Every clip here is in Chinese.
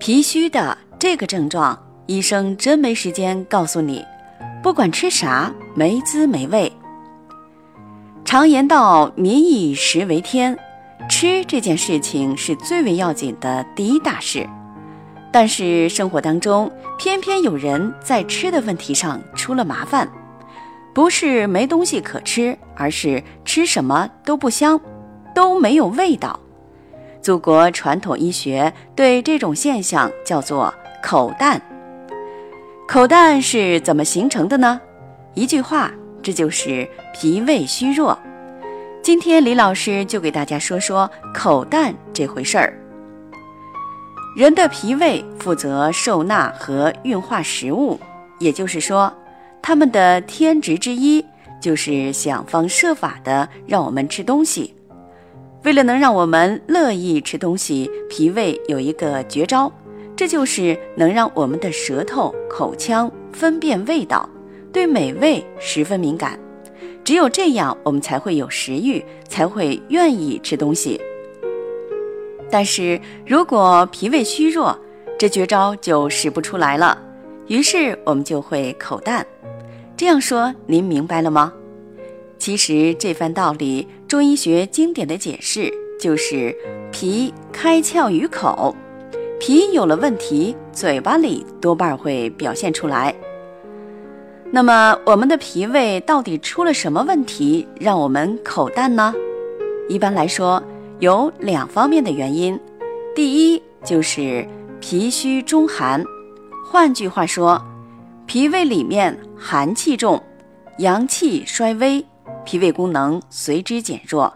脾虚的这个症状，医生真没时间告诉你，不管吃啥没滋没味。常言道，民以食为天，吃这件事情是最为要紧的第一大事。但是生活当中，偏偏有人在吃的问题上出了麻烦，不是没东西可吃，而是吃什么都不香，都没有味道。祖国传统医学对这种现象叫做口淡。口淡是怎么形成的呢？一句话，这就是脾胃虚弱。今天李老师就给大家说说口淡这回事儿。人的脾胃负责受纳和运化食物，也就是说，他们的天职之一就是想方设法的让我们吃东西。为了能让我们乐意吃东西，脾胃有一个绝招，这就是能让我们的舌头、口腔分辨味道，对美味十分敏感。只有这样，我们才会有食欲，才会愿意吃东西。但是如果脾胃虚弱，这绝招就使不出来了，于是我们就会口淡。这样说，您明白了吗？其实这番道理，中医学经典的解释就是脾开窍于口，脾有了问题，嘴巴里多半会表现出来。那么我们的脾胃到底出了什么问题，让我们口淡呢？一般来说有两方面的原因，第一就是脾虚中寒，换句话说，脾胃里面寒气重，阳气衰微。脾胃功能随之减弱，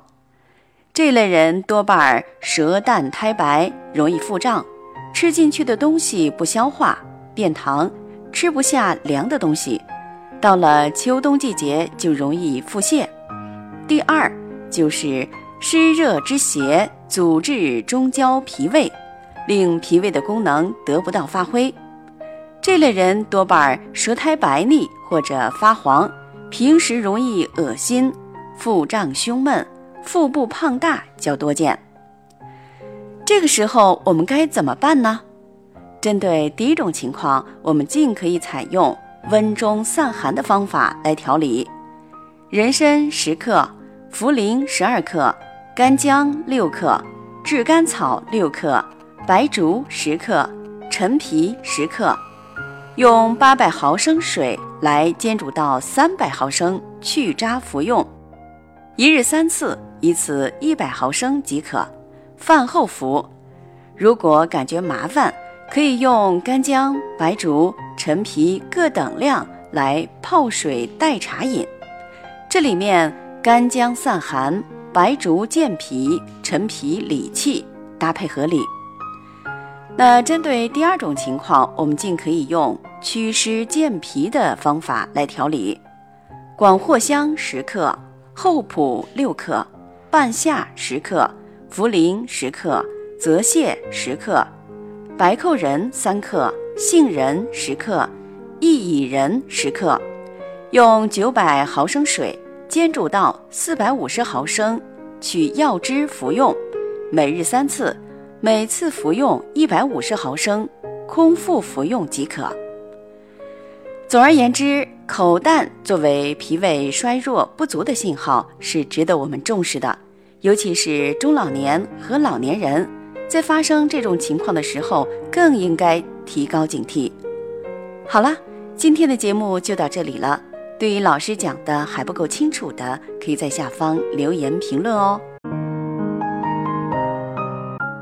这类人多半舌淡苔白，容易腹胀，吃进去的东西不消化，变糖，吃不下凉的东西，到了秋冬季节就容易腹泻。第二就是湿热之邪阻滞中焦脾胃，令脾胃的功能得不到发挥，这类人多半舌苔白腻或者发黄。平时容易恶心、腹胀、胸闷、腹部胖大较多见。这个时候我们该怎么办呢？针对第一种情况，我们尽可以采用温中散寒的方法来调理：人参十克、茯苓十二克、干姜六克、炙甘草六克、白术十克、陈皮十克。用八百毫升水来煎煮到三百毫升，去渣服用，一日三次，一次一百毫升即可。饭后服。如果感觉麻烦，可以用干姜、白术、陈皮各等量来泡水代茶饮。这里面干姜散寒，白术健脾，陈皮理气，搭配合理。那针对第二种情况，我们尽可以用祛湿健脾的方法来调理：广藿香十克，厚朴六克，半夏十克，茯苓十克，泽泻十克，白蔻仁三克，杏仁十克，薏苡仁十克，用九百毫升水煎煮到四百五十毫升，取药汁服用，每日三次。每次服用一百五十毫升，空腹服用即可。总而言之，口淡作为脾胃衰弱不足的信号，是值得我们重视的。尤其是中老年和老年人，在发生这种情况的时候，更应该提高警惕。好了，今天的节目就到这里了。对于老师讲的还不够清楚的，可以在下方留言评论哦。